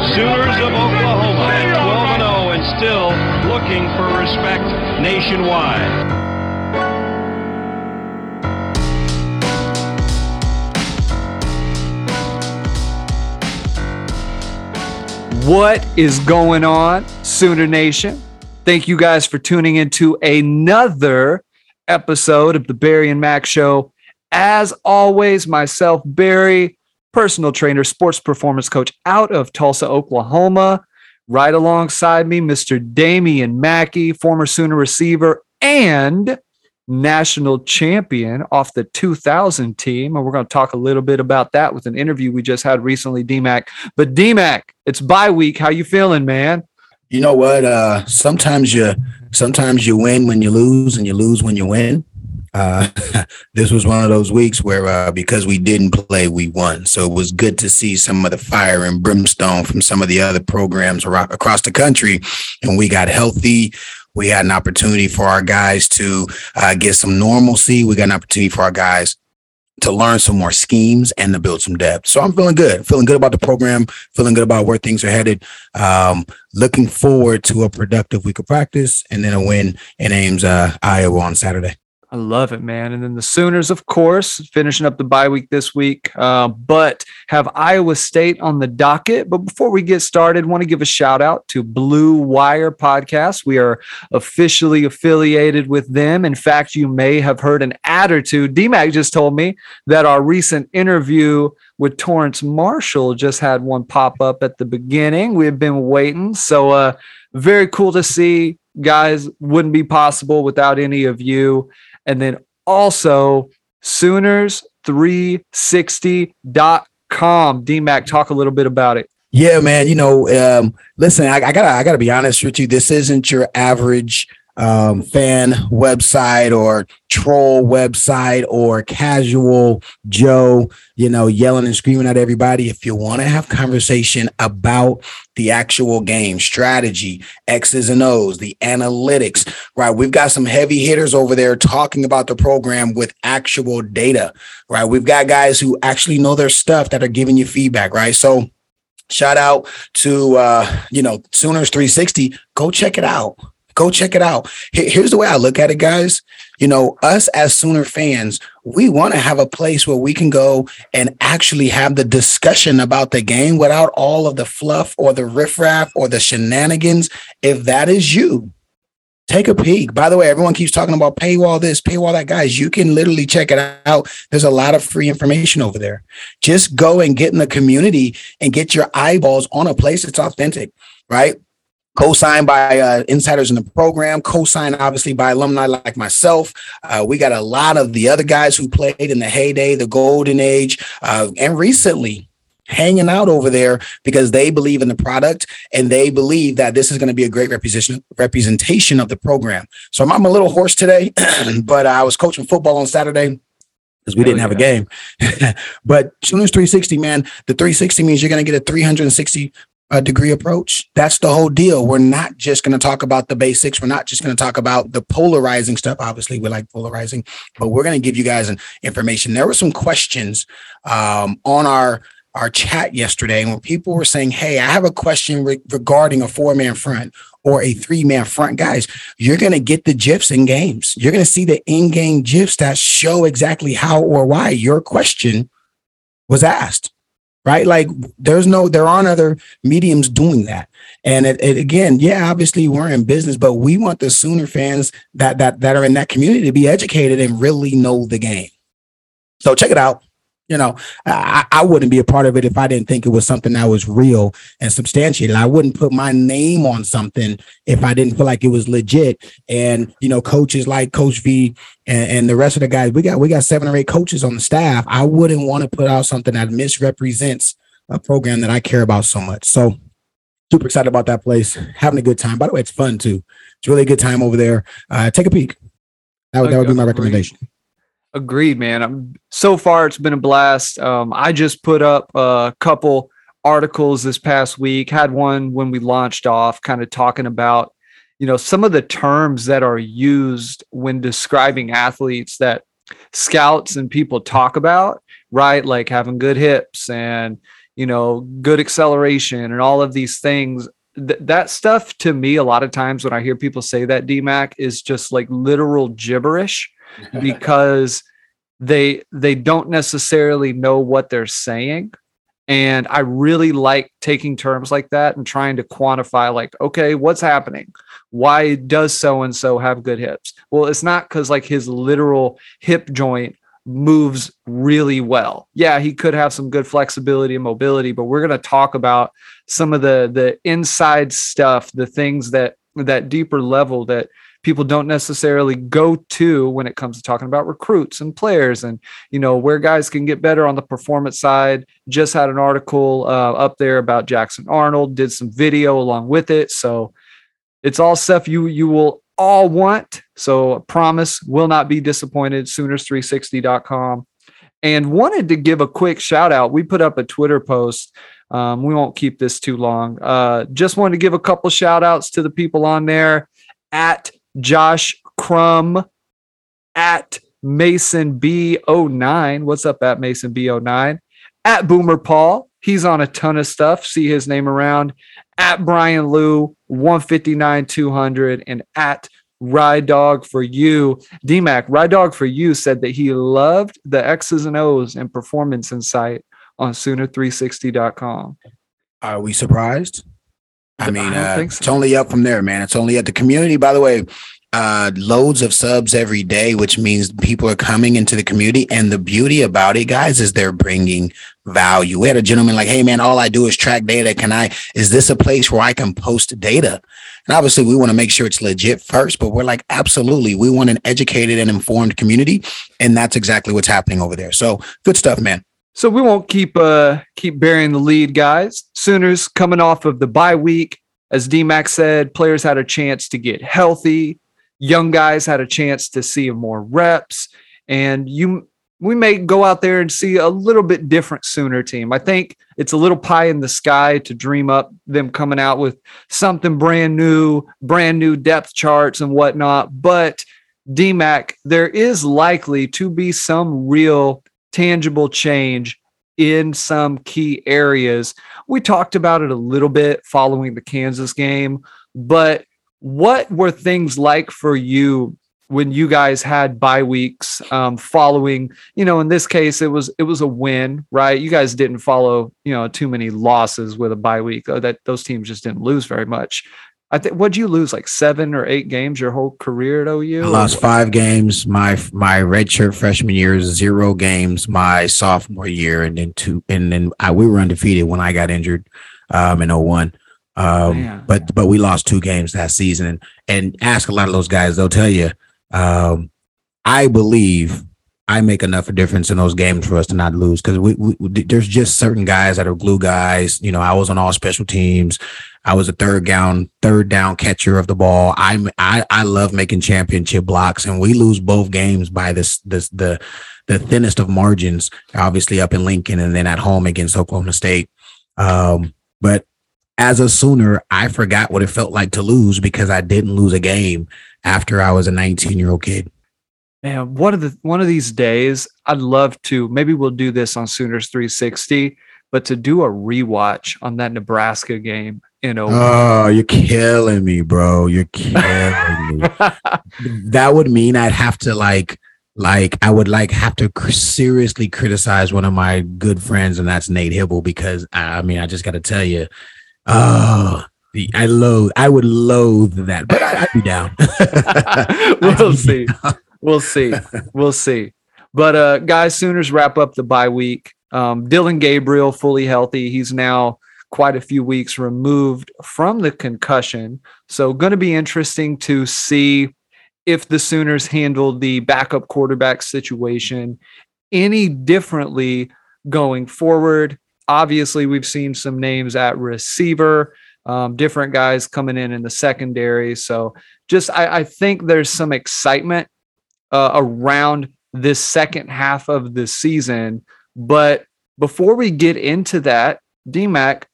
Sooners of Oklahoma at 12 0 and still looking for respect nationwide. What is going on, Sooner Nation? Thank you guys for tuning into another episode of the Barry and Mack Show. As always, myself, Barry, personal trainer, sports performance coach out of Tulsa, Oklahoma. Right alongside me, Mr. Damian Mackey, former Sooner receiver and national champion off the 2000 team. And we're going to talk a little bit about that with an interview we just had recently, DMAC. But DMAC, it's bye week. How you feeling, man? You know what? Uh, sometimes you sometimes you win when you lose, and you lose when you win. Uh, this was one of those weeks where uh, because we didn't play, we won. So it was good to see some of the fire and brimstone from some of the other programs across the country, and we got healthy. We had an opportunity for our guys to uh, get some normalcy. We got an opportunity for our guys to learn some more schemes and to build some depth. So I'm feeling good. Feeling good about the program. Feeling good about where things are headed. Um, looking forward to a productive week of practice and then a win in Ames, uh, Iowa on Saturday. I love it, man. And then the Sooners, of course, finishing up the bye week this week, uh, but have Iowa State on the docket. But before we get started, want to give a shout out to Blue Wire Podcast. We are officially affiliated with them. In fact, you may have heard an ad or two. DMAC just told me that our recent interview with Torrance Marshall just had one pop up at the beginning. We have been waiting. So, uh, very cool to see guys wouldn't be possible without any of you and then also Sooners360.com. DMAC, talk a little bit about it. Yeah, man. You know, um, listen, I, I, gotta I gotta be honest with you. This isn't your average um, fan website or troll website or casual Joe, you know, yelling and screaming at everybody. If you want to have conversation about the actual game, strategy, X's and O's, the analytics, right? We've got some heavy hitters over there talking about the program with actual data, right? We've got guys who actually know their stuff that are giving you feedback, right? So shout out to uh, you know, Sooners 360. Go check it out Go check it out. Here's the way I look at it, guys. You know, us as Sooner fans, we want to have a place where we can go and actually have the discussion about the game without all of the fluff or the riffraff or the shenanigans. If that is you, take a peek. By the way, everyone keeps talking about paywall this, paywall that. Guys, you can literally check it out. There's a lot of free information over there. Just go and get in the community and get your eyeballs on a place that's authentic, right? Co-signed by uh, insiders in the program, co-signed obviously by alumni like myself. Uh, we got a lot of the other guys who played in the heyday, the golden age, uh, and recently hanging out over there because they believe in the product and they believe that this is going to be a great representation representation of the program. So I'm, I'm a little hoarse today, but I was coaching football on Saturday because we didn't have a game. but Sooners 360, man, the 360 means you're going to get a 360 a degree approach. That's the whole deal. We're not just going to talk about the basics. We're not just going to talk about the polarizing stuff. Obviously, we like polarizing, but we're going to give you guys an information. There were some questions um, on our our chat yesterday, when people were saying, "Hey, I have a question re- regarding a four man front or a three man front," guys, you're going to get the gifs in games. You're going to see the in game gifs that show exactly how or why your question was asked right? Like there's no, there aren't other mediums doing that. And it, it, again, yeah, obviously we're in business, but we want the Sooner fans that that that are in that community to be educated and really know the game. So check it out. You know, I, I wouldn't be a part of it if I didn't think it was something that was real and substantiated. I wouldn't put my name on something if I didn't feel like it was legit. And you know, coaches like Coach V and, and the rest of the guys, we got we got seven or eight coaches on the staff. I wouldn't want to put out something that misrepresents a program that I care about so much. So super excited about that place, having a good time. By the way, it's fun too. It's really a good time over there. Uh, take a peek. That would, that would be my recommendation. Agreed, man. I'm, so far, it's been a blast. Um, I just put up a couple articles this past week. Had one when we launched off, kind of talking about, you know, some of the terms that are used when describing athletes that scouts and people talk about, right? Like having good hips and you know, good acceleration and all of these things. Th- that stuff to me, a lot of times when I hear people say that DMAC is just like literal gibberish because they they don't necessarily know what they're saying. And i really like taking terms like that and trying to quantify like okay what's happening? Why does so and so have good hips? Well it's not because like his literal hip joint moves really well. Yeah he could have some good flexibility and mobility but we're going to talk about some of the the inside stuff the things that that deeper level that people don't necessarily go to when it comes to talking about recruits and players and you know where guys can get better on the performance side. Just had an article uh, up there about jackson arnold did some video along with it. So it's all stuff you you will all want. So promise will not be disappointed. Sooners360.com and wanted to give a quick shout out. We put up a twitter post um, we won't keep this too long. Uh, just wanted to give a couple shout outs to the people on there. At Josh Crum at Mason B09. What's up at Mason B09? At Boomer Paul. He's on a ton of stuff. See his name around. At Brian Lou, 159 200, and at Ride Dog for You. DMAC, Ride Dog for You said that he loved the X's and O's and performance insight on Sooner360.com. Are we surprised? I mean, I uh, so. it's only up from there, man. It's only at the community. By the way, uh, loads of subs every day, which means people are coming into the community. And the beauty about it, guys, is they're bringing value. We had a gentleman like, "Hey, man, all I do is track data. Can I? Is this a place where I can post data?" And obviously, we want to make sure it's legit first. But we're like, absolutely, we want an educated and informed community, and that's exactly what's happening over there. So, good stuff, man. So we won't keep uh keep burying the lead, guys. Sooners coming off of the bye week, as DMAC said, players had a chance to get healthy. Young guys had a chance to see more reps, and you we may go out there and see a little bit different Sooner team. I think it's a little pie in the sky to dream up them coming out with something brand new, brand new depth charts and whatnot. But DMAC, there is likely to be some real tangible change in some key areas. We talked about it a little bit following the Kansas game, but what were things like for you when you guys had bye weeks um, following you know in this case it was it was a win right you guys didn't follow you know too many losses with a bye week uh, that those teams just didn't lose very much i think what'd you lose like seven or eight games your whole career at ou I lost five games. My my redshirt freshman year, zero games. My sophomore year, and then two, and then I, we were undefeated when I got injured um, in 01. Um, Man. but but we lost two games that season, and and ask a lot of those guys, they'll tell you. Um, I believe I make enough a difference in those games for us to not lose because we, we there's just certain guys that are glue guys. You know, I was on all special teams. I was a third down, third down catcher of the ball. I'm I I love making championship blocks, and we lose both games by this this the the thinnest of margins. Obviously up in Lincoln, and then at home against Oklahoma State. Um, but as a Sooner, I forgot what it felt like to lose because I didn't lose a game after I was a 19 year old kid. Man, one of the one of these days, I'd love to. Maybe we'll do this on Sooners 360, but to do a rewatch on that Nebraska game. You know, Oh, you're killing me, bro. You're killing me. that would mean I'd have to like like I would like have to cr- seriously criticize one of my good friends, and that's Nate Hybl, because I I mean I just got to tell you, oh, the- I loathe, I would loathe that, but I, I'd be down. we'll see. We'll see. We'll see. But uh guys, Sooners wrap up the bye week. Um, Dillon Gabriel fully healthy. He's now quite a few weeks removed from the concussion. So going to be interesting to see if the Sooners handle the backup quarterback situation any differently going forward. Obviously, we've seen some names at receiver, um, different guys coming in in the secondary. So just I, I think there's some excitement uh, around this second half of the season. But before we get into that, DMAC,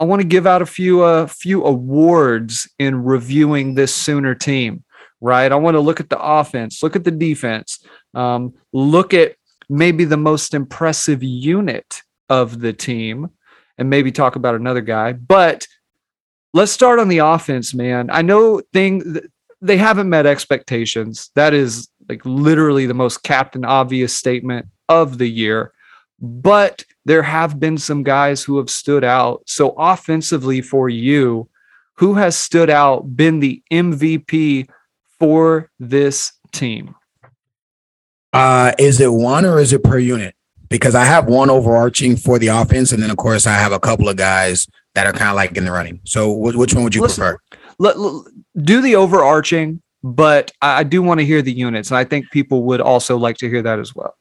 I want to give out a few a few awards in reviewing this Sooner team. Right, I want to look at the offense, look at the defense, um, look at maybe the most impressive unit of the team and maybe talk about another guy. But let's start on the offense, man. I know thing they haven't met expectations. That is like literally the most captain obvious statement of the year. But there have been some guys who have stood out. So offensively for you, who has stood out, been the MVP for this team? Uh, is it one or is it per unit? Because I have one overarching for the offense, and then of course I have a couple of guys that are kind of like in the running. So which one would you prefer? Let, let, do the overarching, but I do want to hear the units, and I think people would also like to hear that as well.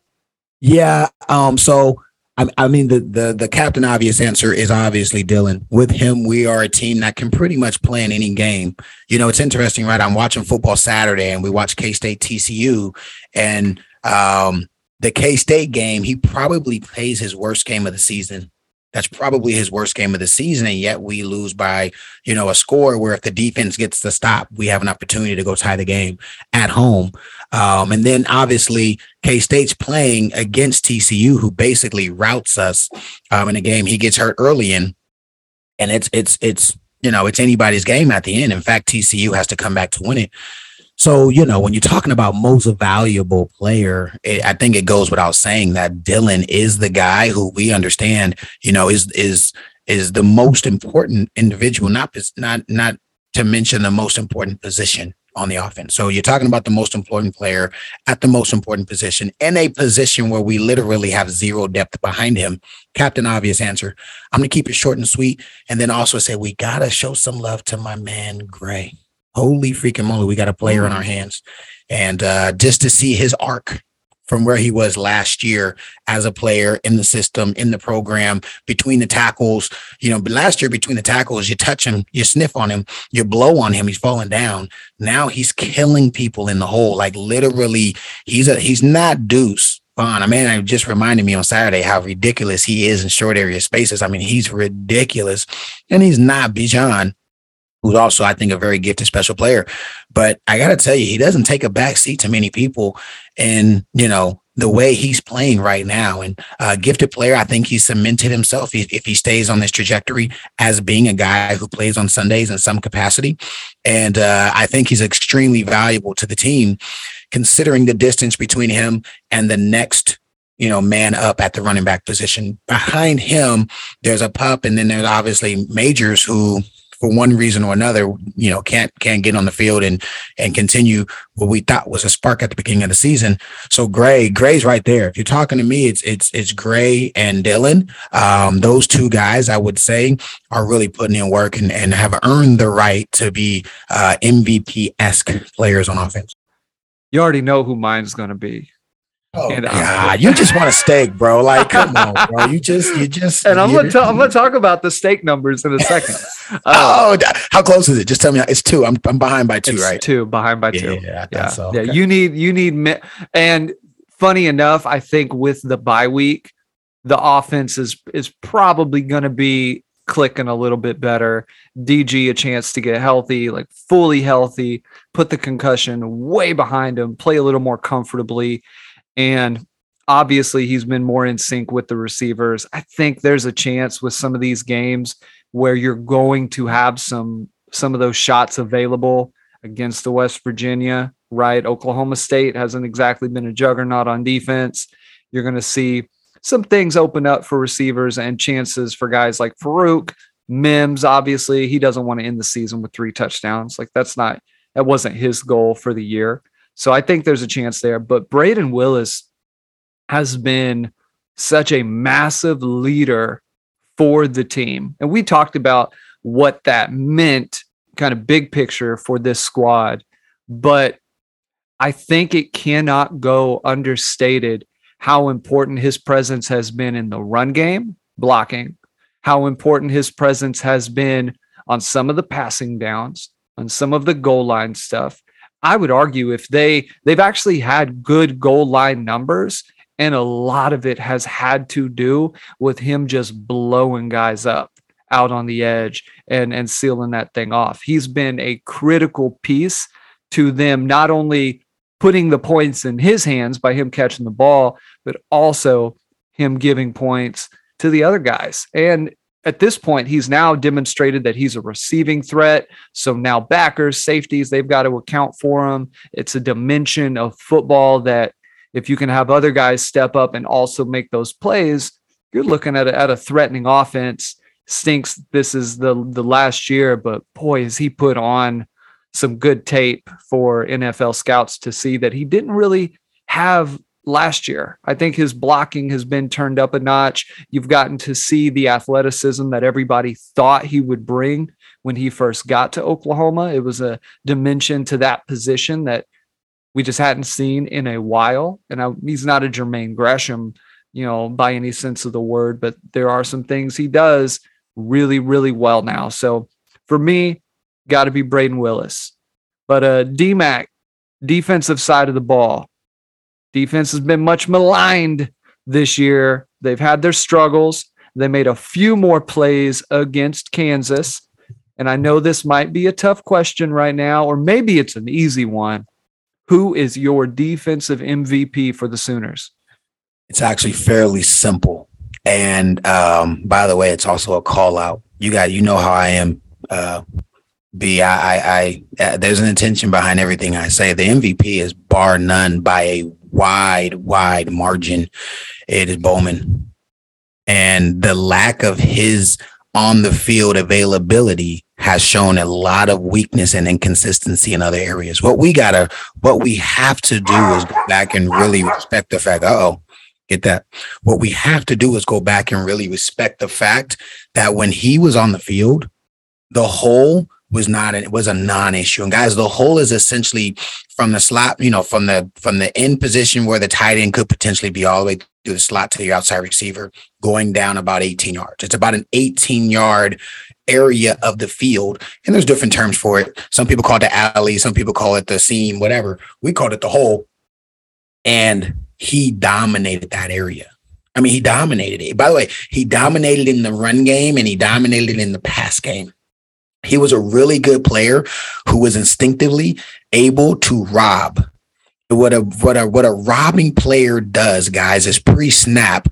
Yeah. Um. So I, I mean, the the the captain obvious answer is obviously Dylan. With him, we are a team that can pretty much play in any game. You know, it's interesting, right? I'm watching football Saturday, and we watch K State TCU, and um, the K State game, he probably plays his worst game of the season. That's probably his worst game of the season, and yet we lose by you know a score where if the defense gets the stop, we have an opportunity to go tie the game at home. Um, and then obviously K State's playing against TCU, who basically routes us um, in a game. He gets hurt early in, and it's it's it's you know it's anybody's game at the end. In fact, TCU has to come back to win it. So, you know, when you're talking about most valuable player, it, I think it goes without saying that Dylan is the guy who we understand, you know, is is is the most important individual, not not not to mention the most important position on the offense. So you're talking about the most important player at the most important position in a position where we literally have zero depth behind him. Captain obvious answer. I'm going to keep it short and sweet and then also say we got to show some love to my man Gray holy freaking moly, we got a player in our hands. And uh, just to see his arc from where he was last year as a player in the system, in the program, between the tackles. You know, but last year between the tackles, you touch him, you sniff on him, you blow on him, he's falling down. Now he's killing people in the hole. Like literally, he's a he's not deuce. Vaughn. I mean, it just reminded me on Saturday how ridiculous he is in short area spaces. I mean, he's ridiculous. And he's not Bijan who's also, I think, a very gifted special player. But I got to tell you, he doesn't take a back seat to many people. And, you know, the way he's playing right now and uh, gifted player, I think he's cemented himself if, if he stays on this trajectory as being a guy who plays on Sundays in some capacity. And uh, I think he's extremely valuable to the team, considering the distance between him and the next you know, man up at the running back position. Behind him, there's a pup, and then there's obviously Majors, who for one reason or another, you know, can't can't get on the field and and continue what we thought was a spark at the beginning of the season. So Gray, Gray's right there. If you're talking to me, it's it's it's Gray and Dylan. Um, those two guys, I would say, are really putting in work and, and have earned the right to be uh, MVP esque players on offense. You already know who mine's going to be. Oh and God, you just want a steak, bro. Like, come on, bro. You just, you just. And I'm gonna, t- I'm gonna talk about the steak numbers in a second. Uh, oh, how close is it? Just tell me. It's two. I'm, I'm behind by two, right? Two, behind by two. Yeah, yeah. So. yeah. You need, you need, and funny enough, I think with the bye week, the offense is is probably going to be clicking a little bit better. DG a chance to get healthy, like fully healthy, put the concussion way behind him, play a little more comfortably and obviously, he's been more in sync with the receivers. I think there's a chance with some of these games where you're going to have some some of those shots available against the West Virginia, right? Oklahoma State hasn't exactly been a juggernaut on defense. You're going to see some things open up for receivers and chances for guys like Farooq, Mims. Obviously, he doesn't want to end the season with three touchdowns. Like that's not that wasn't his goal for the year. So I think there's a chance there. But Brayden Willis has been such a massive leader for the team. And we talked about what that meant, kind of big picture for this squad. But I think it cannot go understated how important his presence has been in the run game, blocking, how important his presence has been on some of the passing downs, on some of the goal line stuff, I would argue if they they've actually had good goal line numbers and a lot of it has had to do with him just blowing guys up out on the edge and and sealing that thing off. He's been a critical piece to them not only putting the points in his hands by him catching the ball, but also him giving points to the other guys. And at this point, he's now demonstrated that he's a receiving threat. So now backers, safeties, they've got to account for him. It's a dimension of football that if you can have other guys step up and also make those plays, you're looking at a, at a threatening offense. Stinks this is the the last year, but boy, has he put on some good tape for NFL scouts to see that he didn't really have last year. I think his blocking has been turned up a notch. You've gotten to see the athleticism that everybody thought he would bring when he first got to Oklahoma. It was a dimension to that position that we just hadn't seen in a while. And I, he's not a Jermaine Gresham, you know, by any sense of the word, but there are some things he does really, really well now. So for me, got to be Brayden Willis. But uh, DMAC, defensive side of the ball, defense has been much maligned this year. They've had their struggles. They made a few more plays against Kansas. And I know this might be a tough question right now, or maybe it's an easy one. Who is your defensive MVP for the Sooners? It's actually fairly simple. And um, by the way, it's also a call out. You got, you know how I am. Uh, B, I, I, I uh, there's an intention behind everything I say. The MVP is bar none by a wide, wide margin. It is Bowman, and the lack of his on the field availability has shown a lot of weakness and inconsistency in other areas. What we gotta, what we have to do is go back and really respect the fact. oh, get that. What we have to do is go back and really respect the fact that when he was on the field, the hole was not it was a non-issue. And guys, the hole is essentially from the slot, you know, from the from the end position where the tight end could potentially be all the way through the slot to the outside receiver, going down about 18 yards. It's about an 18 yard area of the field. And there's different terms for it. Some people call it the alley, some people call it the seam, whatever. We called it the hole. And he dominated that area. I mean, he dominated it. By the way, he dominated in the run game and he dominated in the pass game. He was a really good player who was instinctively able to rob. What a what a what a robbing player does, guys, is pre-snap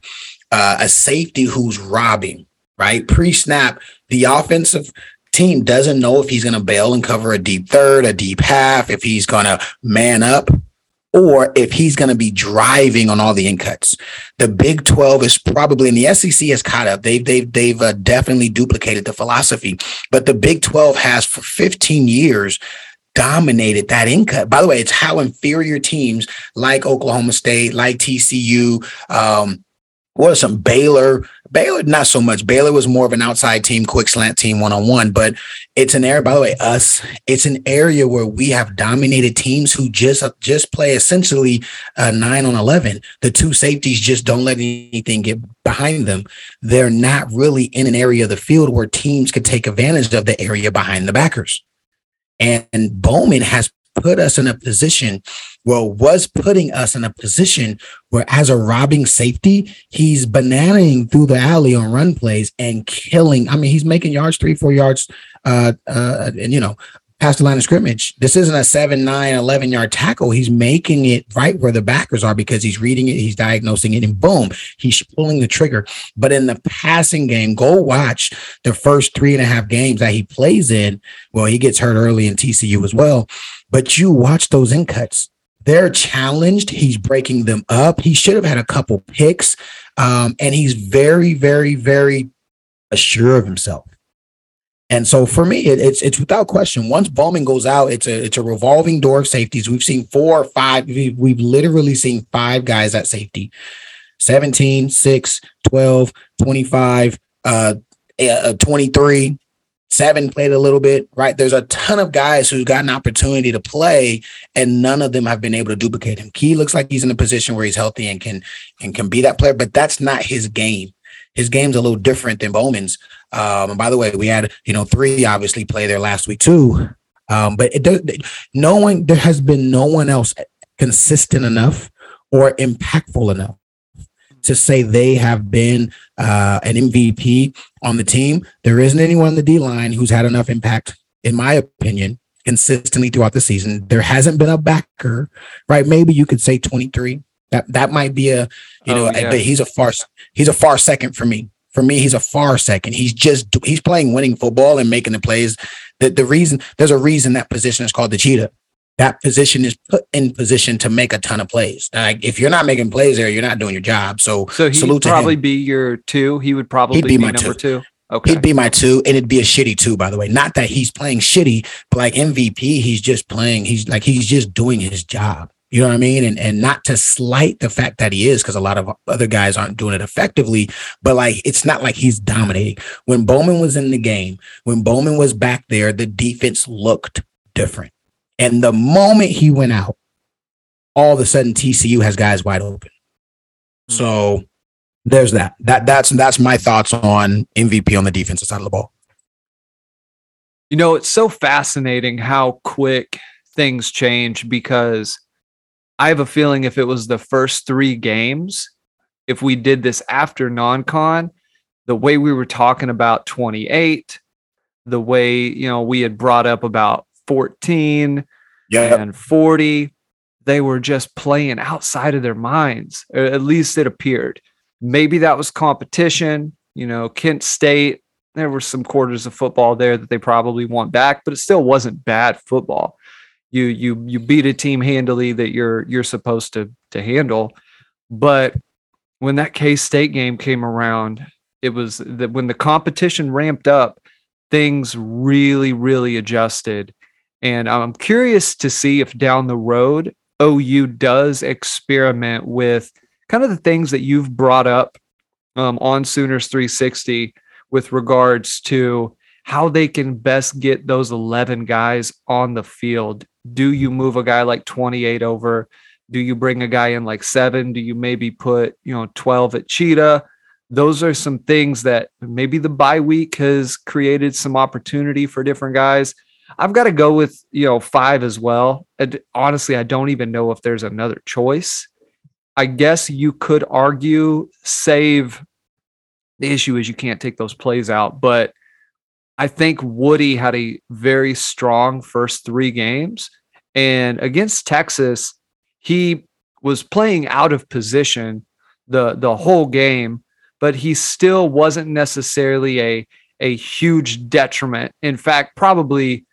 uh, a safety who's robbing, right? Pre-snap, the offensive team doesn't know if he's going to bail and cover a deep third, a deep half, if he's going to man up or if he's going to be driving on all the in cuts. The Big 12 is probably, and the SEC has caught up. They've, they've, they've uh, definitely duplicated the philosophy, but the Big 12 has for 15 years dominated that in cut. By the way, it's how inferior teams like Oklahoma State, like TCU, um, what are some Baylor? Baylor, not so much. Baylor was more of an outside team, quick slant team, one on one. But it's an area. By the way, us. It's an area where we have dominated teams who just just play essentially uh, nine on eleven. The two safeties just don't let anything get behind them. They're not really in an area of the field where teams could take advantage of the area behind the backers. And Bowman has put us in a position well was putting us in a position where as a robbing safety he's bananaing through the alley on run plays and killing i mean he's making yards three four yards uh uh and you know past the line of scrimmage this isn't a 7 9 11 yard tackle he's making it right where the backers are because he's reading it he's diagnosing it and boom he's pulling the trigger but in the passing game go watch the first three and a half games that he plays in well he gets hurt early in tcu as well but you watch those in cuts. They're challenged. He's breaking them up. He should have had a couple picks. Um, and he's very, very, very assured of himself. And so for me, it, it's it's without question. Once Bowman goes out, it's a it's a revolving door of safeties. We've seen four or five. We've, we've literally seen five guys at safety 17, 6, 12, 25, uh, uh 23 Seven played a little bit, right? There's a ton of guys who've got an opportunity to play, and none of them have been able to duplicate him. Key looks like he's in a position where he's healthy and can and can be that player, but that's not his game. His game's a little different than Bowman's. Um, and by the way, we had you know three obviously play there last week too. Um, but it does. No one there has been no one else consistent enough or impactful enough to say they have been uh, an MVP on the team. There isn't anyone on the D line who's had enough impact, in my opinion, consistently throughout the season. There hasn't been a backer, right? Maybe you could say 23. That that might be a, you oh, know, yeah. but he's a far he's a far second for me. For me, he's a far second. He's just he's playing winning football and making the plays. The the reason there's a reason that position is called the cheetah. That position is put in position to make a ton of plays. Like if you're not making plays there, you're not doing your job. So, so he'd probably be your two. He would probably He'd be be, my number two. two. Okay. He'd be my two, and it'd be a shitty two, by the way. Not that he's playing shitty, but like MVP, he's just playing. He's like he's just doing his job. You know what I mean? And and not to slight the fact that he is, because a lot of other guys aren't doing it effectively. But like it's not like he's dominating. When Bowman was in the game, when Bowman was back there, the defense looked different. And the moment he went out, all of a sudden TCU has guys wide open. Hmm. So there's that. That that's that's my thoughts on MVP on the defensive side of the ball. You know, it's so fascinating how quick things change because I have a feeling if it was the first three games, if we did this after non con, the way we were talking about 28, the way, you know, we had brought up about 14 Yeah. and 40, they were just playing outside of their minds, or at least it appeared. Maybe that was competition. You know, Kent State, there were some quarters of football there that they probably want back, but it still wasn't bad football. You you you beat a team handily that you're you're supposed to to handle. But when that K State game came around, it was that when the competition ramped up, things really, really adjusted. And I'm curious to see if down the road OU does experiment with kind of the things that you've brought up um, on Sooners 360 with regards to how they can best get those 11 guys on the field. Do you move a guy like 28 over? Do you bring a guy in like seven? Do you maybe put, you know, 12 at Cheetah? Those are some things that maybe the bye week has created some opportunity for different guys. I've got to go with, you know, five as well. And honestly, I don't even know if there's another choice. I guess you could argue save the issue is you can't take those plays out, but I think Woodi had a very strong first three games. And against Texas, he was playing out of position the the whole game, but he still wasn't necessarily a a huge detriment. In fact, probably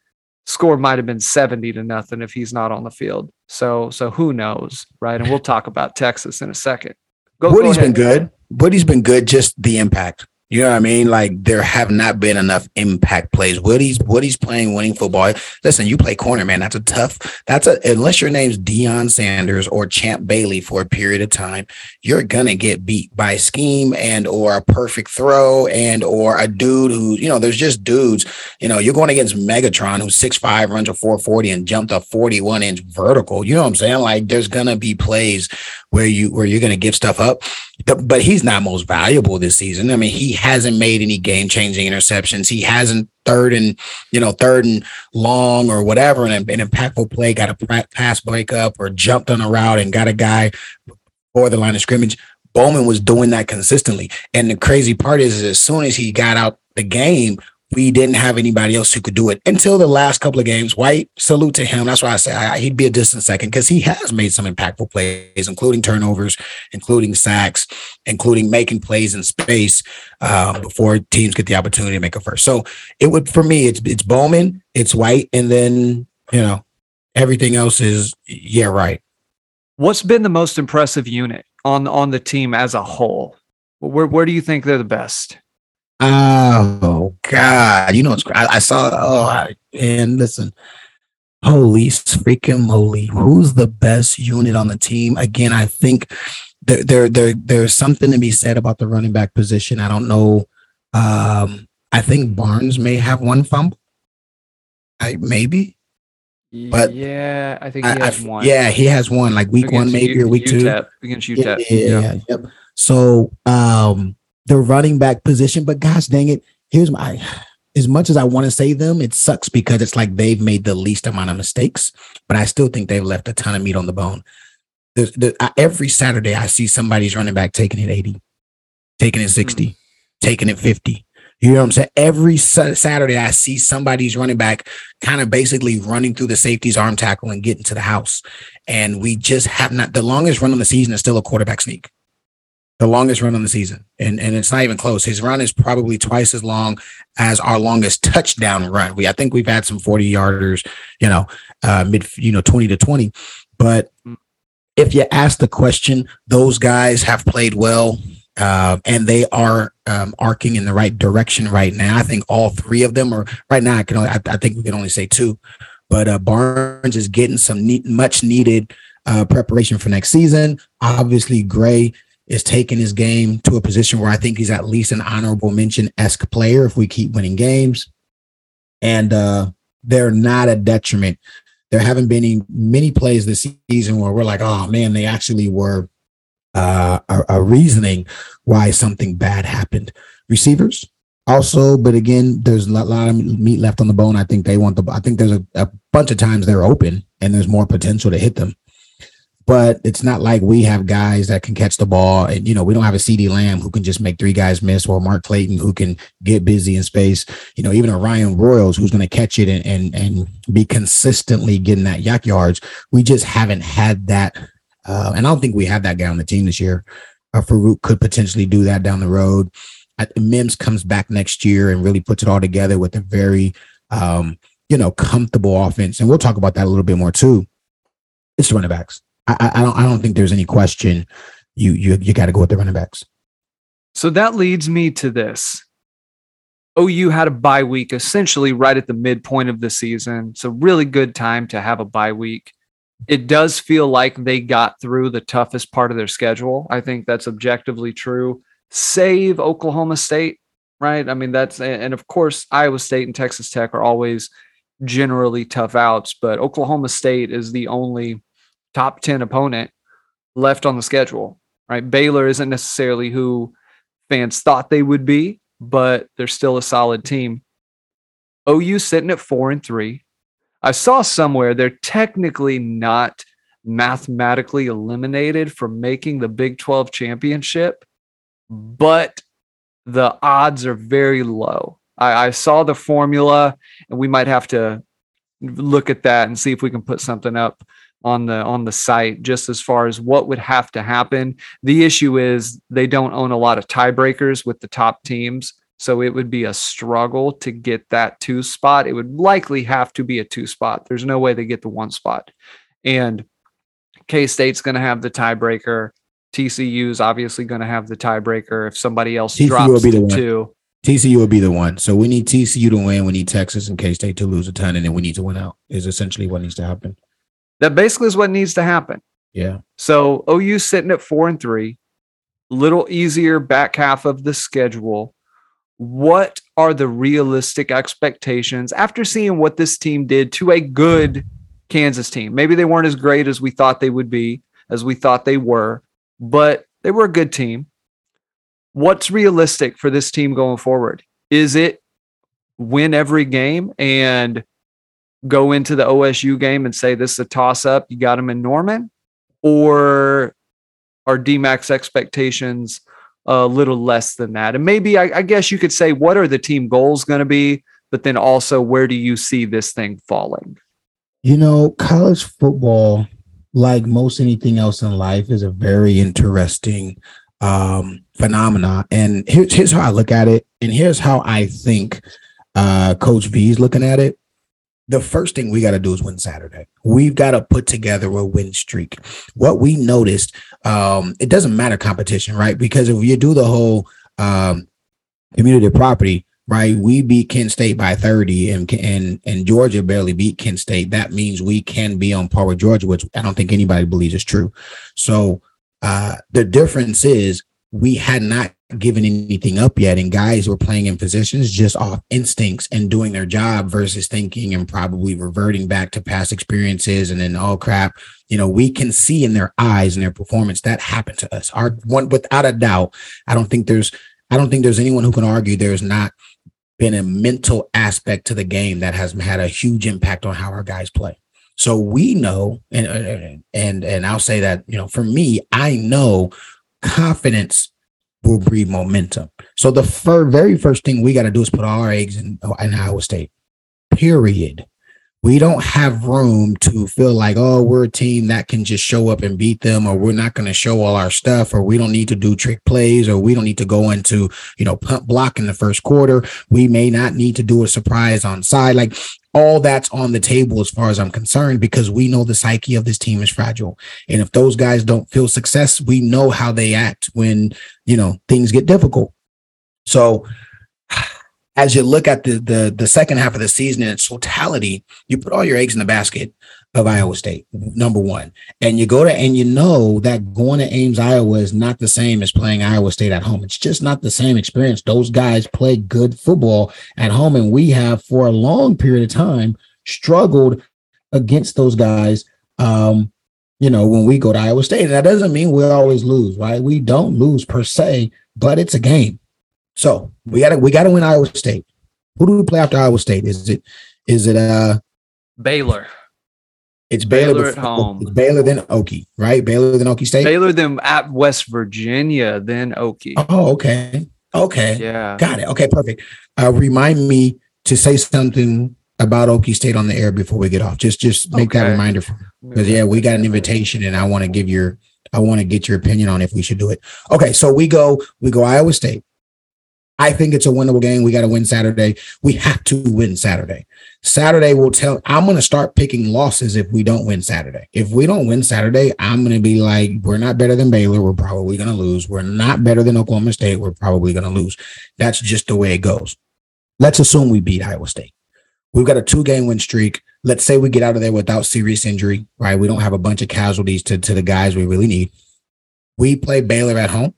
score might have been 70 to nothing if he's not on the field. So so who knows, right? And we'll talk about Texas in a second. Go, go Woodi's been good. Woodi's been good. Just the impact. You know what I mean? Like there have not been enough impact plays. Woodi's Woodi's playing winning football. Listen, you play corner, man. That's a tough. That's a unless your name's Deion Sanders or Champ Bailey for a period of time, you're gonna get beat by scheme and or a perfect throw and or a dude who you know. There's just dudes. You know, you're going against Megatron, who's 6'5", runs a 440 and jumped a 41 inch vertical. You know what I'm saying? Like there's gonna be plays where you where you're gonna give stuff up. But he's not most valuable this season. I mean, he hasn't made any game changing interceptions. He hasn't third and you know third and long or whatever, and an impactful play got a pass breakup or jumped on a route and got a guy for the line of scrimmage. Bowman was doing that consistently, and the crazy part is, is as soon as he got out the game. We didn't have anybody else who could do it until the last couple of games. White, salute to him. That's why I say I, he'd be a distant second because he has made some impactful plays, including turnovers, including sacks, including making plays in space uh, before teams get the opportunity to make a first. So it would for me, it's it's Bowman, it's White, and then you know everything else is yeah, right. What's been the most impressive unit on on the team as a whole? Where where do you think they're the best? Oh God, you know it's I, I saw. Oh, I, and listen, holy freaking moly, who's the best unit on the team? Again, I think there there there there's something to be said about the running back position. I don't know. Um, I think Barnes may have one fumble. I maybe. But yeah, I think he I, has one. yeah, he has one like week one, maybe U- or week two. UTEP, against Yeah, yeah, yeah, yep. So um the running back position, but gosh dang it, here's my as much as I want to say them, it sucks because it's like they've made the least amount of mistakes, but I still think they've left a ton of meat on the bone. There's, there, I, every Saturday, I see somebody's running back taking it 80, taking it 60, mm. taking it 50. You know what I'm saying? Every Sa- Saturday, I see somebody's running back kind of basically running through the safety's arm tackle and getting to the house. And we just have not, the longest run on the season is still a quarterback sneak. The longest run on the season, and and it's not even close. His run is probably twice as long as our longest touchdown run. We I think we've had some forty yarders, you know, uh, mid you know twenty to twenty, but if you ask the question, those guys have played well. Uh, and they are um, arcing in the right direction right now. I think all three of them are right now. I can only, I, I think we can only say two, but uh, Barnes is getting some neat, much needed uh, preparation for next season. Obviously, Gray is taking his game to a position where I think he's at least an honorable mention esque player if we keep winning games. And uh, they're not a detriment. There haven't been any many plays this season where we're like, oh man, they actually were uh, a, a reasoning why something bad happened. Receivers also, but again, there's a lot of meat left on the bone. I think they want the. I think there's a, a bunch of times they're open and there's more potential to hit them but it's not like we have guys that can catch the ball. And, you know, we don't have a CeeDee Lamb who can just make three guys miss or Mark Clayton who can get busy in space. You know, even a Ryan Broyles who's going to catch it and, and, and be consistently getting that YAC yards. We just haven't had that. Uh, and I don't think we have that guy on the team this year. Uh, Farooq could potentially do that down the road. Mims comes back next year and really puts it all together with a very, um, you know, comfortable offense. And we'll talk about that a little bit more too. It's running backs I, I don't I don't think there's any question. You you you got to go with the running backs. So that leads me to this. OU had a bye week essentially right at the midpoint of the season. So really good time to have a bye week. It does feel like they got through the toughest part of their schedule. I think that's objectively true. Save Oklahoma State, right? I mean, that's and of course Iowa State and Texas Tech are always generally tough outs, but Oklahoma State is the only top 10 opponent left on the schedule, right? Baylor isn't necessarily who fans thought they would be, but they're still a solid team. OU sitting at four and three. I saw somewhere they're technically not mathematically eliminated from making the Big 12 championship, but the odds are very low. I, I saw the formula, and we might have to look at that and see if we can put something up on the on the site just as far as what would have to happen. The issue is they don't own a lot of tiebreakers with the top teams. So it would be a struggle to get that two spot. It would likely have to be a two spot. There's no way they get the one spot. And K State's going to have the tiebreaker. TCU is obviously going to have the tiebreaker if somebody else TCU drops will be the two. TCU will be the one. So we need TCU to win. We need Texas and K State to lose a ton, and then we need to win out. Is essentially what needs to happen. That basically is what needs to happen. Yeah. So OU sitting at four and three, little easier back half of the schedule. What are the realistic expectations after seeing what this team did to a good Kansas team? Maybe they weren't as great as we thought they would be, as we thought they were, but they were a good team. What's realistic for this team going forward? Is it win every game and go into the OSU game and say this is a toss up, you got them in Norman? Or are DMAC's expectations a little less than that? And maybe I, I guess you could say, what are the team goals going to be? But then also, where do you see this thing falling? You know, college football, like most anything else in life, is a very interesting um phenomena. And here's, here's how I look at it, and here's how I think uh Coach V is looking at it the first thing we got to do is win Saturday. We've got to put together a win streak. What we noticed, um, it doesn't matter competition, right? Because if you do the whole um, community property, right? We beat Kent State by 30 and and and Georgia barely beat Kent State. That means we can be on par with Georgia, which I don't think anybody believes is true. So uh, the difference is we had not given anything up yet and guys were playing in positions just off instincts and doing their job versus thinking and probably reverting back to past experiences and then oh crap you know we can see in their eyes and their performance that happened to us. Our one without a doubt i don't think there's i don't think there's anyone who can argue there's not been a mental aspect to the game that has had a huge impact on how our guys play. So we know and and and I'll say that you know for me I know confidence will breed momentum. So the fir- very first thing we got to do is put all our eggs in, in Iowa State. Period. we don't have room to feel like, oh, we're a team that can just show up and beat them, or we're not going to show all our stuff, or we don't need to do trick plays, or we don't need to go into, you know, punt block in the first quarter. We may not need to do a surprise on side. Like all that's on the table as far as I'm concerned, because we know the psyche of this team is fragile. And if those guys don't feel success, we know how they act when, you know, things get difficult. So as you look at the the the second half of the season in its totality, you put all your eggs in the basket of Iowa State, number one, and you go to and you know that going to Ames, Iowa, is not the same as playing Iowa State at home. It's just not the same experience. Those guys play good football at home, and we have for a long period of time struggled against those guys. Um, you know, when we go to Iowa State, and that doesn't mean we always lose, right? We don't lose per se, but it's a game so we gotta we gotta win Iowa State. Who do we play after Iowa State? Is it is it uh Baylor? It's Baylor, Baylor before, at home. It's Baylor then Okie, right? Baylor then Okie State. Baylor then at West Virginia, then Okie. Oh, okay, okay, Yeah. got it. Okay, perfect. Uh, remind me to say something about Okie State on the air before we get off. Just just make that reminder for because yeah, we got an invitation, and I want to give your I want to get your opinion on if we should do it. Okay, so we go we go Iowa State. I think it's a winnable game. We got to win Saturday. We have to win Saturday. Saturday will tell. I'm going to start picking losses if we don't win Saturday. If we don't win Saturday, I'm going to be like, we're not better than Baylor. We're probably going to lose. We're not better than Oklahoma State. We're probably going to lose. That's just the way it goes. Let's assume we beat Iowa State. We've got a two game win streak. Let's say we get out of there without serious injury, right? We don't have a bunch of casualties to, to the guys we really need. We play Baylor at home.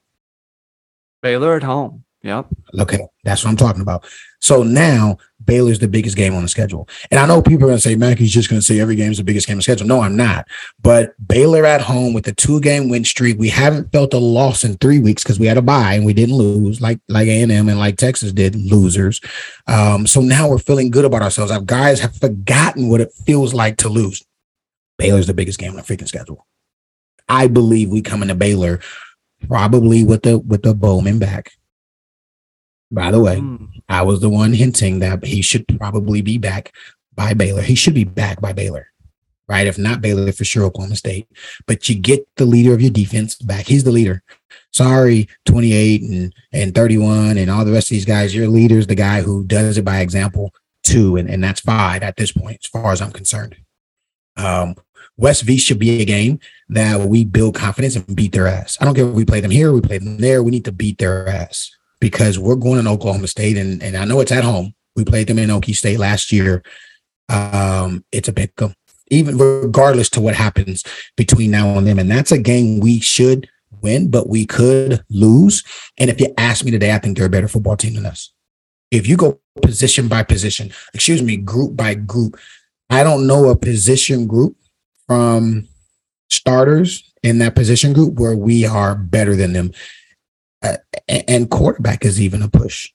Baylor at home. Yep. Okay, that's what I'm talking about. So now Baylor's the biggest game on the schedule. And I know people are going to say, Mackey's just going to say every game's the biggest game on the schedule. No, I'm not. But Baylor at home with a two game win streak, we haven't felt a loss in three weeks because we had a bye and we didn't lose like like A&M and like Texas did, losers. Um, so now we're feeling good about ourselves. Our guys have forgotten what it feels like to lose. Baylor's the biggest game on the freaking schedule. I believe we come into Baylor probably with the with the Bowman back. By the way, Mm. I was the one hinting that he should probably be back by Baylor. He should be back by Baylor, right? If not Baylor, for sure Oklahoma State. But you get the leader of your defense back. He's the leader. Sorry, 28 and, and 31 and all the rest of these guys. Your leader's the guy who does it by example too. And, and that's fine at this point, as far as I'm concerned. Um, West V should be a game that we build confidence and beat their ass. I don't care if we play them here, we play them there. We need to beat their ass because we're going to Oklahoma State, and and I know it's at home. We played them in Okie State last year. Um, it's a pick 'em, even regardless to what happens between now and then, and that's a game we should win, but we could lose. And if you ask me today, I think they're a better football team than us. If you go position by position, excuse me, group by group, I don't know a position group from starters in that position group where we are better than them. Uh, and quarterback is even a push,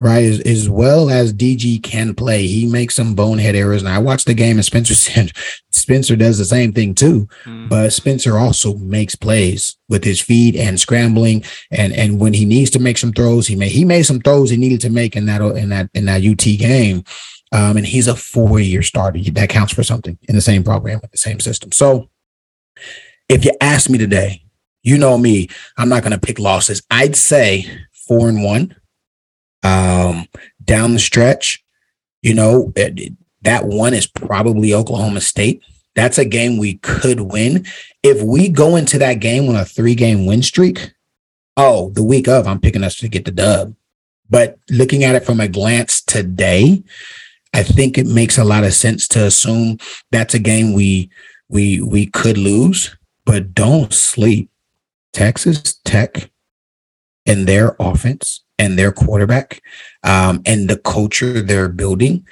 right? As, as well as DG can play, he makes some bonehead errors. And I watched the game, and Spencer Spencer does the same thing too. Mm. But Spencer also makes plays with his feet and scrambling, and and when he needs to make some throws, he made he made some throws he needed to make in that in that in that UT game. Um, and he's a four-year starter. That counts for something in the same program with the same system. So, if you ask me today, you know me, I'm not going to pick losses. I'd say four and one. Um, down the stretch, you know, it- it- that one is probably Oklahoma State. That's a game we could win. If we go into that game on a three game win streak, oh, the week of, I'm picking us to get the dub. But looking at it from a glance today, I think it makes a lot of sense to assume that's a game we we we could lose, but don't sleep. Texas Tech and their offense and their quarterback um, and the culture they're building.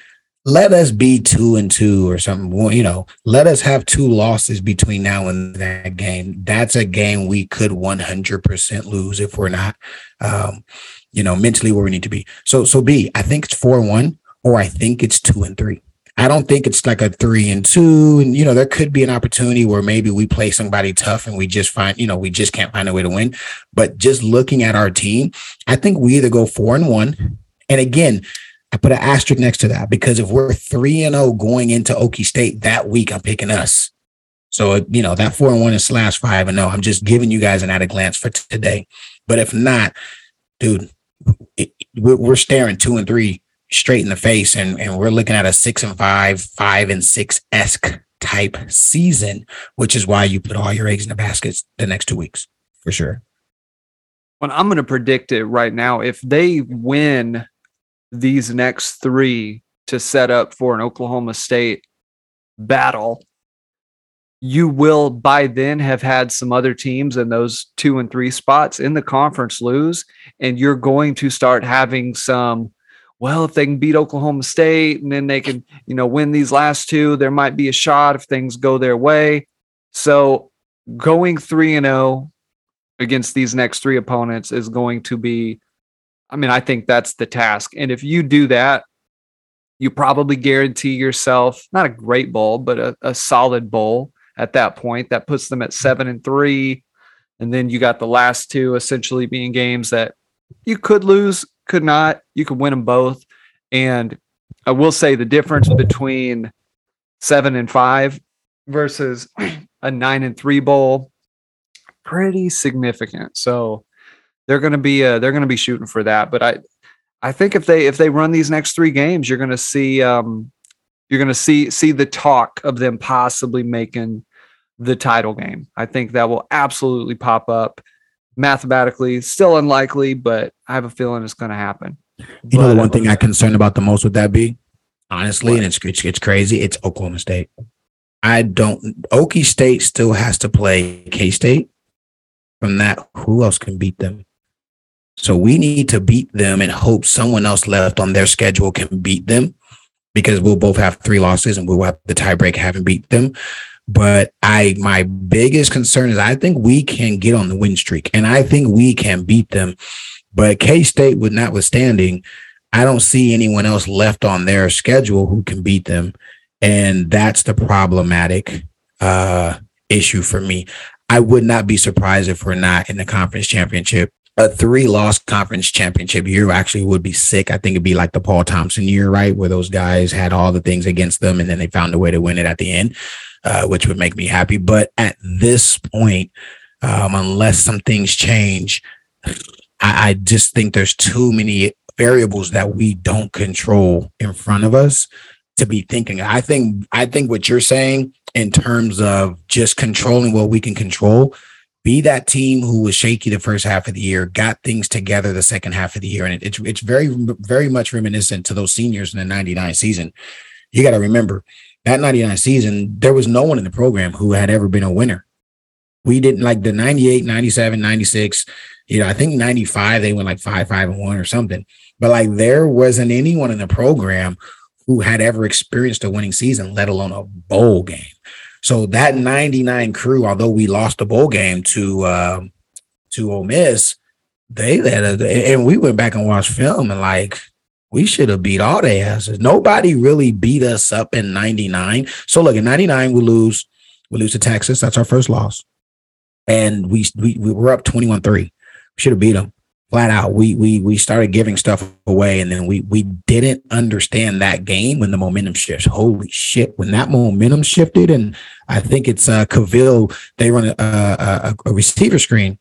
Let us be two and two or something. You know, let us have two losses between now and that game. That's a game we could 100% lose if we're not, um, you know, mentally where we need to be. So, so B, I think it's four and one, or I think it's two and three. I don't think it's like a three and two. And, you know, there could be an opportunity where maybe we play somebody tough and we just find, you know, we just can't find a way to win. But just looking at our team, I think we either go four and one. And again, I put an asterisk next to that because if we're three and zero going into Okie State that week, I'm picking us. So you know that four and one is slash five and zero. I'm just giving you guys an at a glance for today. But if not, dude, it, we're staring two and three straight in the face, and and we're looking at a six and five, five and six esque type season, which is why you put all your eggs in the baskets the next two weeks for sure. Well, I'm going to predict it right now. If they win these next three to set up for an Oklahoma State battle, you will by then have had some other teams in those two and three spots in the conference lose. And you're going to start having some, well, if they can beat Oklahoma State and then they can, you know, win these last two, there might be a shot if things go their way. So going 3 and 0 against these next three opponents is going to be I mean, I think that's the task. And if you do that, you probably guarantee yourself not a great bowl, but a, a solid bowl at that point. That puts them at seven and three. And then you got the last two essentially being games that you could lose, could not. You could win them both. And I will say the difference between seven and five versus a nine and three bowl pretty significant. So they're going to be uh, they're going to be shooting for that. But I I think if they if they run these next three games, you're going to see um, you're going to see see the talk of them possibly making the title game. I think that will absolutely pop up. Mathematically, still unlikely, but I have a feeling it's going to happen. You but, know, the one thing I'm concerned about the most would that be, honestly, and it's, it's it's crazy. It's Oklahoma State. I don't. Okie State still has to play K State. From that, who else can beat them? So we need to beat them and hope someone else left on their schedule can beat them because we'll both have three losses and we'll have the tiebreak having beat them. But I, my biggest concern is I think we can get on the win streak and I think we can beat them. But K State, with notwithstanding, I don't see anyone else left on their schedule who can beat them. And that's the problematic uh, issue for me. I would not be surprised if we're not in the conference championship a three loss conference championship year actually would be sick. I think it'd be like the Paul Thompson year, right? Where those guys had all the things against them and then they found a way to win it at the end, uh, which would make me happy. But at this point, um, unless some things change, I, I just think there's too many variables that we don't control in front of us to be thinking. I think I think what you're saying in terms of just controlling what we can control be that team who was shaky the first half of the year, got things together the second half of the year. And it, it's, it's very, very much reminiscent to those seniors in the 99 season. You got to remember that 99 season, there was no one in the program who had ever been a winner. We didn't like the 98, 97, 96. You know, I think 95, they went like five, five, and one or something. But like there wasn't anyone in the program who had ever experienced a winning season, let alone a bowl game. So that 99 crew, although we lost the bowl game to uh, to Ole Miss, they let a, and we went back and watched film and like we should have beat all their asses. Nobody really beat us up in 99. So look, in 99, we lose, we lose to Texas. That's our first loss. And we we, we were up 21-3. Should have beat them flat out we we we started giving stuff away and then we we didn't understand that game when the momentum shifts. Holy shit when that momentum shifted and i think it's uh Cavil they run a, a, a receiver screen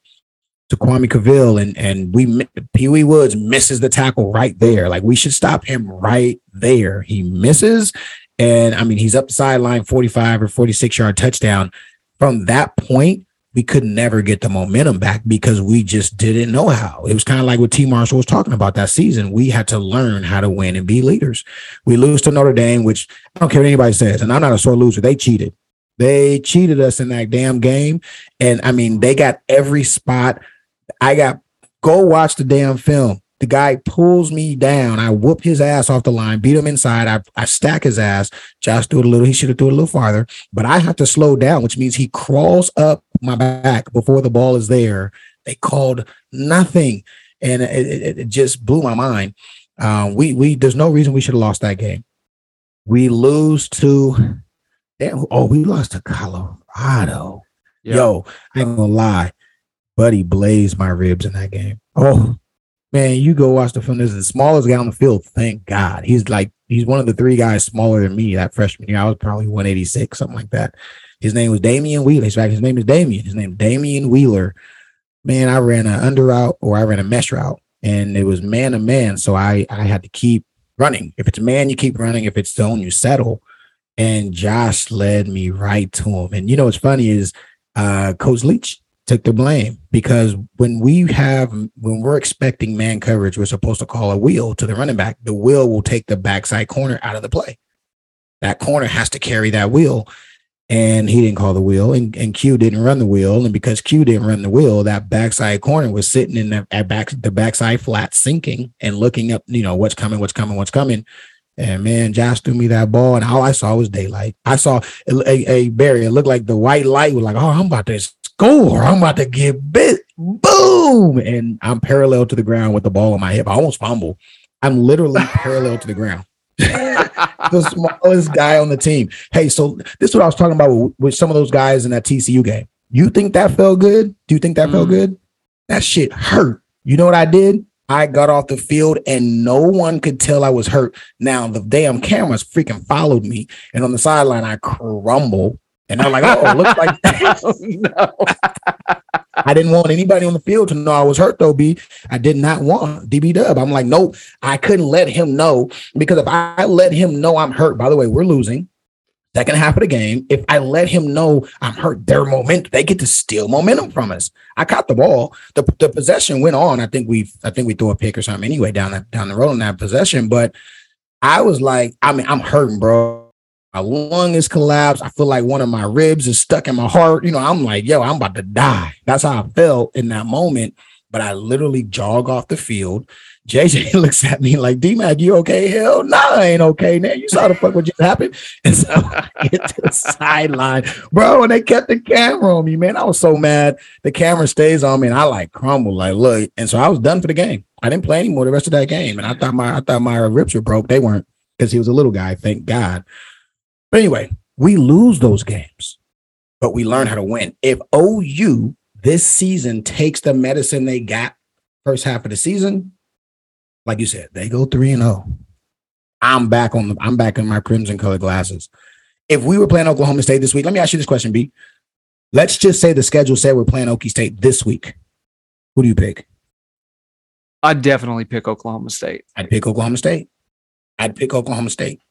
to Kwame Cavil and and we Pee Wee Woods misses the tackle right there. Like we should stop him right there. He misses and I mean he's up the sideline 45 or 46 yard touchdown. From that point we could never get the momentum back because we just didn't know how. It was kind of like what T. Marshall was talking about that season. We had to learn how to win and be leaders. We lose to Notre Dame, which I don't care what anybody says, and I'm not a sore loser. They cheated. They cheated us in that damn game. And I mean, they got every spot. I got go watch the damn film. The guy pulls me down. I whoop his ass off the line, beat him inside. I, I stack his ass. Josh threw it a little. He should have threw it a little farther, but I have to slow down, which means he crawls up my back before the ball is there. They called nothing, and it, it, it just blew my mind. Uh, we we there's no reason we should have lost that game. We lose to, oh, we lost to Colorado. Yep. Yo, I ain't gonna lie, buddy blazed my ribs in that game. Oh, Man, you go watch the film. This is the smallest guy on the field. Thank God. He's like he's one of the three guys smaller than me that freshman year. I was probably 186, something like that. His name was Damian Wheeler. His name is Damian. His name is Damian Wheeler. Man, I ran an under route or I ran a mesh route, and it was man to man. So I I had to keep running. If it's man, you keep running. If it's zone, you settle. And Josh led me right to him. And you know what's funny is uh, Coach Leach took the blame because when we have when we're expecting man coverage, we're supposed to call a wheel to the running back. The wheel will take the backside corner out of the play. That corner has to carry that wheel. And he didn't call the wheel, and, and Q didn't run the wheel. And because Q didn't run the wheel, that backside corner was sitting in the at back the backside flat sinking and looking up, you know, what's coming, what's coming, what's coming. And man, Josh threw me that ball, and all I saw was daylight. I saw a, a Barry. It looked like the white light was like, oh, I'm about to score. I'm about to get bit. Boom. And I'm parallel to the ground with the ball on my hip. I almost fumble. I'm literally parallel to the ground. the smallest guy on the team. Hey, so this is what I was talking about with, with, some of those guys in that TCU game. You think that felt good? Do you think that mm. felt good? That shit hurt. You know what I did? I got off the field and no one could tell I was hurt. Now the damn cameras freaking followed me, and on the sideline I crumble and I'm like, oh, it looks like oh, no. I didn't want anybody on the field to know I was hurt though, B. I did not want DB Dub. I'm like, nope, I couldn't let him know because if I let him know I'm hurt, by the way, we're losing. Second half of the game, if I let him know I'm hurt, their momentum, they get to steal momentum from us. I caught the ball. The, the possession went on. I think we I think we threw a pick or something anyway down that down the road on that possession. But I was like, I mean, I'm hurting, bro my lung is collapsed. I feel like one of my ribs is stuck in my heart. You know, I'm like, yo, I'm about to die. That's how I felt in that moment. But I literally jog off the field. JJ looks at me like, D Mac, you okay? Hell no, nah, I ain't okay. man. you saw the fuck what just happened. And so I get to the sideline, bro. And they kept the camera on me, man. I was so mad. The camera stays on me, and I like crumble, like look. And so I was done for the game. I didn't play anymore the rest of that game. And I thought my I thought my ribs were broke. They weren't because he was a little guy, thank God. But anyway, we lose those games, but we learn how to win. If OU this season takes the medicine they got first half of the season, like you said, they go 3 and 0. I'm back on the I'm back in my crimson colored glasses. If we were playing Oklahoma State this week, let me ask you this question, B. Let's just say the schedule said we're playing Okie State this week. Who do you pick? I'd definitely pick Oklahoma State. I'd pick Oklahoma State. I'd pick Oklahoma State.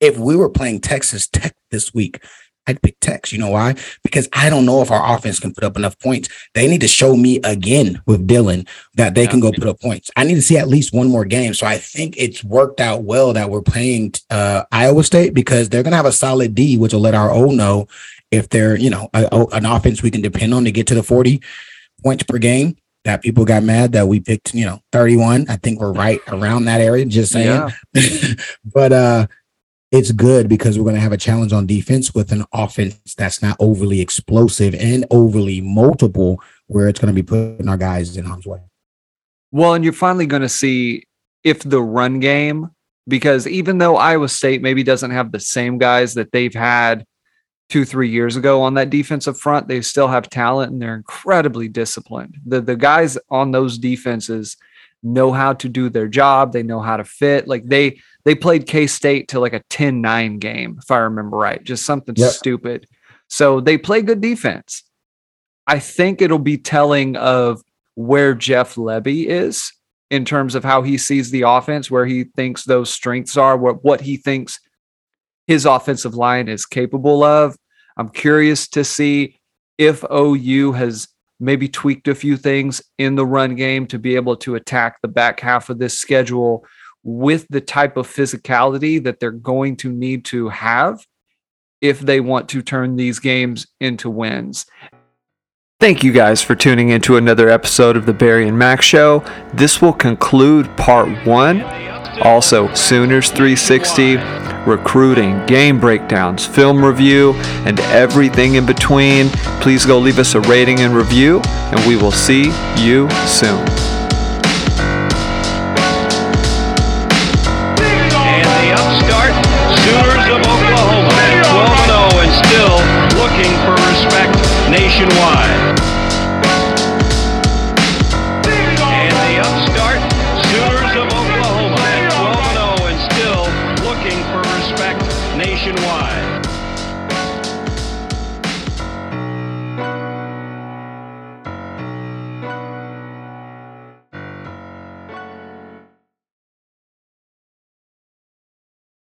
If we were playing Texas Tech this week, I'd pick Tex. You know why? Because I don't know if our offense can put up enough points. They need to show me again with Dillon that they yeah. can go put up points. I need to see at least one more game. So I think it's worked out well that we're playing uh, Iowa State because they're going to have a solid D, which will let our O know if they're, you know, a, a, an offense we can depend on to get to the 40 points per game. That people got mad that we picked, you know, 31. I think we're right around that area. Just saying. Yeah. but uh it's good because we're going to have a challenge on defense with an offense that's not overly explosive and overly multiple, where it's going to be putting our guys in harm's way. Well, and you're finally going to see if the run game, because even though Iowa State maybe doesn't have the same guys that they've had two, three years ago on that defensive front, they still have talent and they're incredibly disciplined. The the guys on those defenses know how to do their job. They know how to fit. Like they they played K State to like a 10 9 game, if I remember right, just something yep. stupid. So they play good defense. I think it'll be telling of where Jeff Lebby is in terms of how he sees the offense, where he thinks those strengths are, what, what he thinks his offensive line is capable of. I'm curious to see if OU has maybe tweaked a few things in the run game to be able to attack the back half of this schedule with the type of physicality that they're going to need to have if they want to turn these games into wins. Thank you guys for tuning into another episode of the Barry and Mack Show. This will conclude part one. Also, Sooners 360, recruiting, game breakdowns, film review, and everything in between. Please go leave us a rating and review, and we will see you soon.